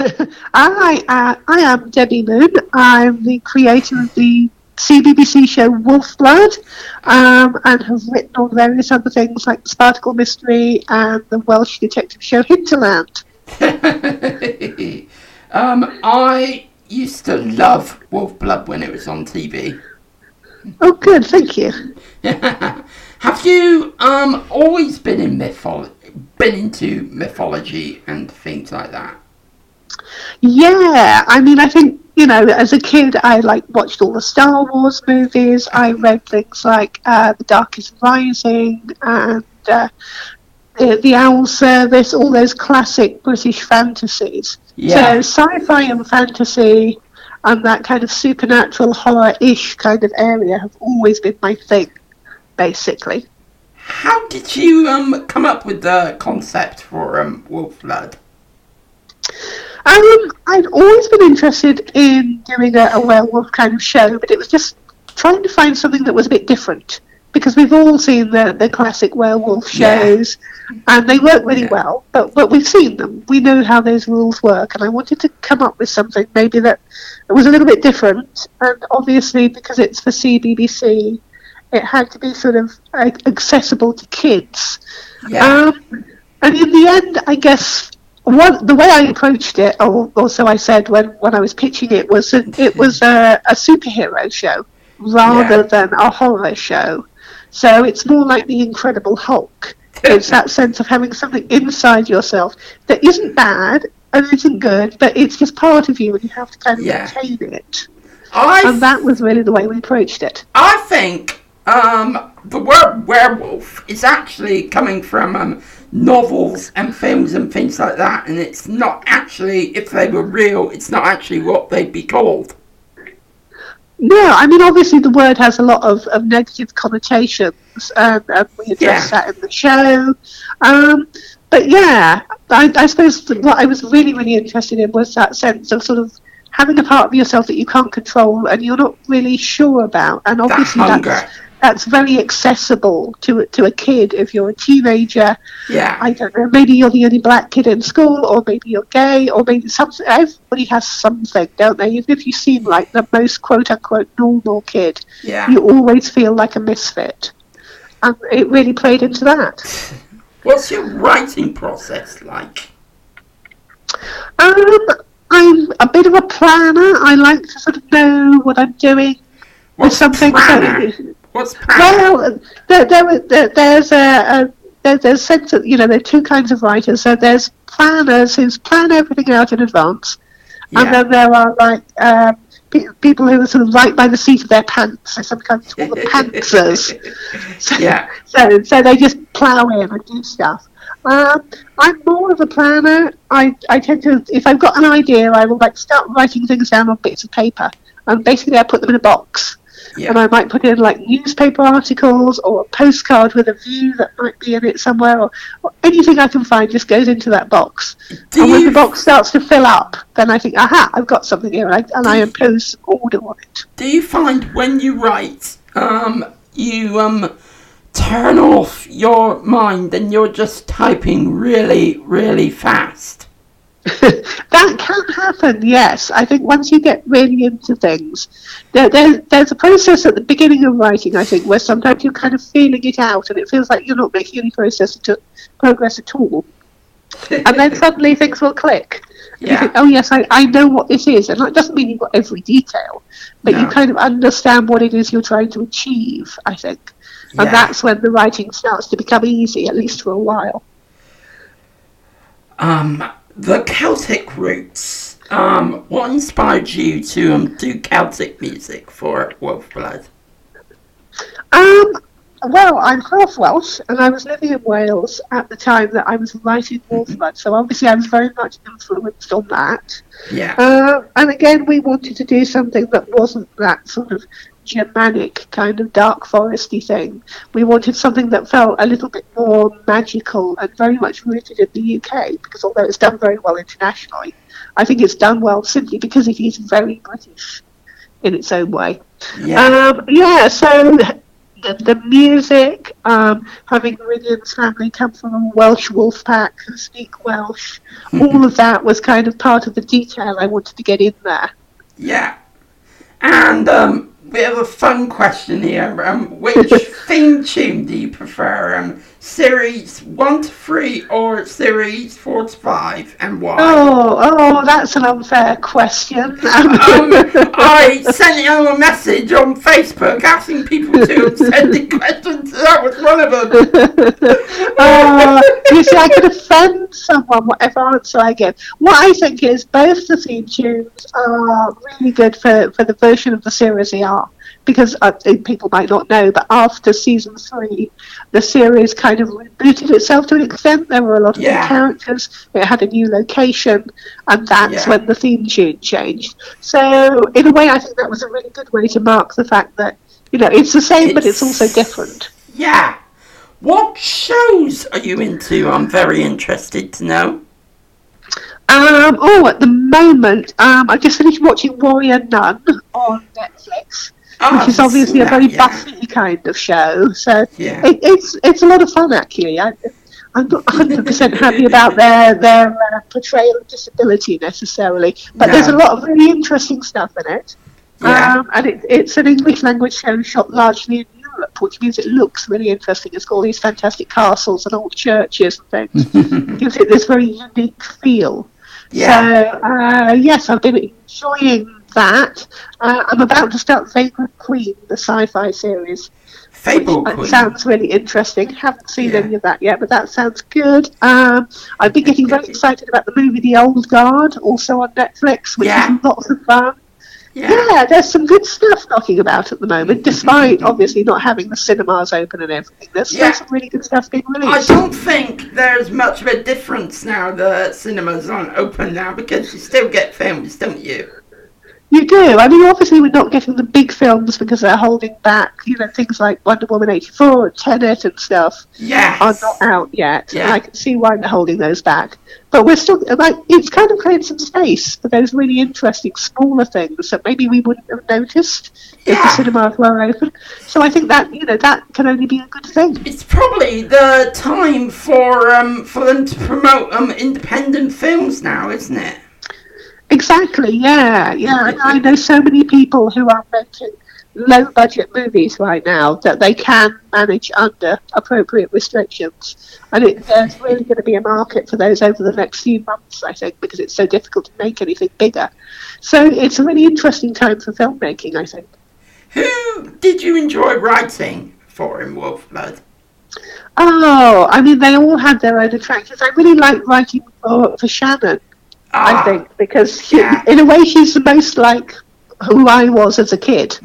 I, uh, I am Debbie Moon. I'm the creator of the CBBC show Wolfblood um, and have written on various other things like the Sparticle Mystery and the Welsh detective show Hinterland. um, I used to love Wolfblood when it was on TV. Oh, good, thank you. Have you um, always been in mythology, been into mythology and things like that? Yeah, I mean, I think you know, as a kid, I like watched all the Star Wars movies. I read things like uh, The Dark Is Rising and uh, the Owl Service, all those classic British fantasies. Yeah. So sci-fi and fantasy and that kind of supernatural horror-ish kind of area have always been my thing, basically. How did you um, come up with the concept for um, Wolfblood? Um, I'd always been interested in doing a, a werewolf kind of show, but it was just trying to find something that was a bit different because we've all seen the, the classic werewolf shows yeah. and they work really yeah. well but but we've seen them we know how those rules work and i wanted to come up with something maybe that was a little bit different and obviously because it's for cbbc it had to be sort of accessible to kids yeah. Um, and in the end i guess one, the way I approached it, or, or so I said when, when I was pitching it, was that it was a, a superhero show rather yeah. than a horror show. So it's more like the Incredible Hulk. it's that sense of having something inside yourself that isn't bad and isn't good, but it's just part of you, and you have to kind of yeah. maintain it. I and that was really the way we approached it. I think um, the word werewolf is actually coming from um, novels and films and things like that, and it's not actually, if they were real, it's not actually what they'd be called. No, I mean, obviously the word has a lot of, of negative connotations, and, and we address yeah. that in the show. Um, but yeah, I, I suppose what I was really, really interested in was that sense of sort of having a part of yourself that you can't control and you're not really sure about. And obviously that that's that's very accessible to to a kid if you're a teenager. Yeah. I don't know. Maybe you're the only black kid in school, or maybe you're gay, or maybe some. Everybody has something, don't they? Even if you seem like the most quote unquote normal kid, yeah. you always feel like a misfit, and it really played into that. What's your writing process like? Um, I'm a bit of a planner. I like to sort of know what I'm doing What's with something. So, What's well, there, there, there, there's a, a there, there's sense that you know there are two kinds of writers. So there's planners who plan everything out in advance, yeah. and then there are like um, pe- people who are sort of right by the seat of their pants. So sometimes called the pantsers. So, yeah. So so they just plow in and do stuff. Um, I'm more of a planner. I, I tend to, if I've got an idea, I will like start writing things down on bits of paper, and basically I put them in a box yeah. and I might put in like newspaper articles or a postcard with a view that might be in it somewhere, or, or anything I can find just goes into that box. Do and when you- the box starts to fill up, then I think, aha, I've got something here, and I, and I impose order on it. Do you find when you write, um, you um, turn off your mind and you're just typing really, really fast? that can happen, yes. I think once you get really into things, there, there, there's a process at the beginning of writing, I think, where sometimes you're kind of feeling it out and it feels like you're not making any process to, progress at all. and then suddenly things will click. Yeah. think, oh, yes, I, I know what this is. And that doesn't mean you've got every detail, but you kind of understand what it is you're trying to achieve, I think. And Yeah. that's when the writing starts to become easy, at least for a while. Um, the Celtic roots. Um, what inspired you to um, do Celtic music for Wolfblood? Um, well, I'm half Welsh, and I was living in Wales at the time that I was writing Wolfblood, so obviously I was very much influenced on that. Yeah. Uh, and again, we wanted to do something that wasn't that sort of Germanic kind of dark foresty thing. We wanted something that felt a little bit more magical and very much rooted in the UK, because although it's done very well internationally, I think it's done well simply because it is very British in its own way. yeah. Um, yeah, so the, the music, um, having Rhydian's family come from a Welsh wolf pack and speak Welsh, all of that was kind of part of the detail I wanted to get in there. Yeah. And um, we have a fun question here. Um, which theme tune do you prefer? Um, series one to three or series four to five, and why? Oh, oh, that's an unfair question. um, I sent you a message on Facebook asking people to send in questions. That was one of them. uh, you see, I could offend someone whatever answer I give. What I think is both the theme tunes are really good for, for the version of the series they are because uh, people might not know, but after season three, the series kind of rebooted itself to an extent. There were a lot of Yeah. new characters. It had a new location, and that's Yeah. when the theme tune changed. So, in a way, I think that was a really good way to mark the fact that you know it's the same, but it's also different. Yeah. What shows are you into? I'm very interested to know. Um, oh, at the moment, um, I just finished watching Warrior Nun on Netflix, Oh, which is obviously a very that, yeah. Buffy kind of show. So Yeah. it, it's it's a lot of fun actually. I, I'm not 100 percent happy about their their uh, portrayal of disability necessarily, but No. there's a lot of really interesting stuff in it. Yeah. Um, and it, it's an English language show shot largely in Europe, which means it looks really interesting. It's got all these fantastic castles and old churches and things. gives it this very unique feel. Yeah. So, uh, yes, I've been enjoying that. Uh, I'm about to start Vagrant Queen, the sci-fi series. Fable It Queen. sounds really interesting. Haven't seen Yeah. any of that yet, but that sounds good. Um, I've been getting very excited about the movie The Old Guard, also on Netflix, which Yeah. is lots of fun. yeah. Yeah, there's some good stuff knocking about at the moment, despite obviously not having the cinemas open and everything. There's Yeah. some really good stuff being released. I don't think there's much of a difference now. The cinemas aren't open now because you still get films, don't you? You do. I mean, obviously, we're not getting the big films because they're holding back. You know, things like Wonder Woman 84 and Tenet and stuff Yes. are not out yet. Yeah. And I can see why they're holding those back. But we're still, like, it's kind of creating some space for those really interesting, smaller things that maybe we wouldn't have noticed if Yeah. the cinemas were open. So I think that, you know, that can only be a good thing. It's probably the time for um for them to promote um independent films now, isn't it? Exactly, yeah, yeah. And I know so many people who are making low budget movies right now that they can manage under appropriate restrictions. And it, there's really going to be a market for those over the next few months, I think, because it's so difficult to make anything bigger. So it's a really interesting time for filmmaking, I think. Who did you enjoy writing for in Wolfblood? Oh, I mean, they all had their own attractions. I really like writing for, for Shannon. I Ah, think because she, yeah. in a way she's the most like who I was as a kid.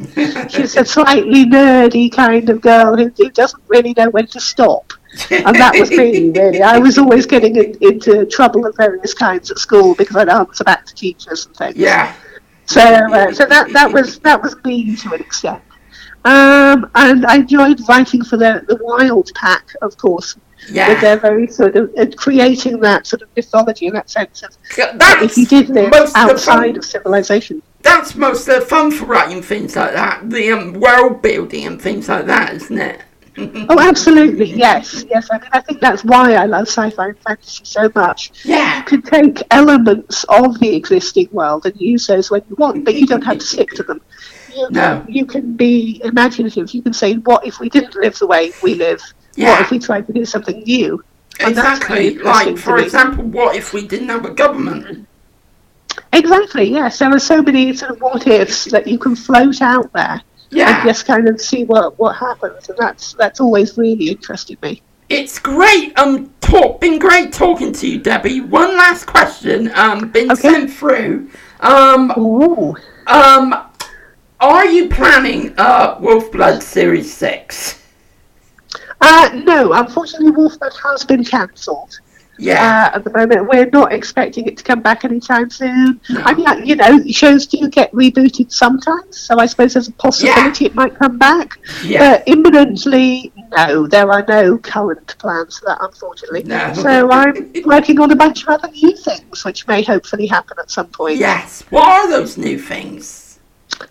She's a slightly nerdy kind of girl who, who doesn't really know when to stop, and that was me really. I was always getting in, into trouble of various kinds at school because I'd answer back to teachers and things. yeah. So, uh, so that that was that was me to an extent. Um, and I enjoyed writing for the the Wild Pack, of course, with Yeah. their very sort of uh, creating that sort of mythology and that sense of That's if you did live outside of civilization. That's most of the fun for writing things like that. The um, world building and things like that, isn't it? Oh, absolutely, yes, yes. I mean, I think that's why I love sci-fi and fantasy so much. Yeah. You can take elements of the existing world and use those when you want, but you don't have to stick to them. You No. can, you can be imaginative. You can say, "What if we didn't live the way we live? Yeah. What if we tried to do something new?" And Exactly. Like, for example, what if we didn't have a government? Exactly. Yes, there are so many sort of what ifs that you can float out there Yeah. and just kind of see what what happens, and that's that's always really interested me. It's great. Um, talk. Been great talking to you, Debbie. One last question. Um, been Okay. sent through. Um, Ooh. um, are you planning uh Wolfblood Series Six? Uh, no, unfortunately, Wolfblood has been cancelled. Yeah. Uh, at the moment, we're not expecting it to come back anytime soon. No. I mean, uh, you know, shows do get rebooted sometimes, so I suppose there's a possibility it might come back. yeah. But imminently, no, there are no current plans for that, unfortunately. No. So I'm working on a bunch of other new things, which may hopefully happen at some point. yes. What are those new things?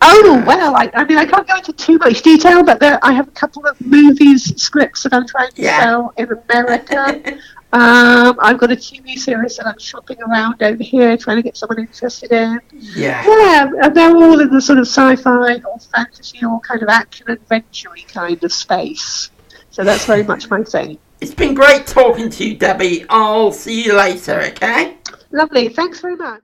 Oh well, I, I mean I can't go into too much detail, but there, I have a couple of movies scripts that I'm trying to Yeah. sell in America. um, I've got a TV series that I'm shopping around over here, trying to get someone interested in. yeah. Yeah, and they're all in the sort of sci-fi or fantasy or kind of action adventure kind of space. So that's very much my thing. It's been great talking to you, Debbie. I'll see you later, okay? Lovely, thanks very much.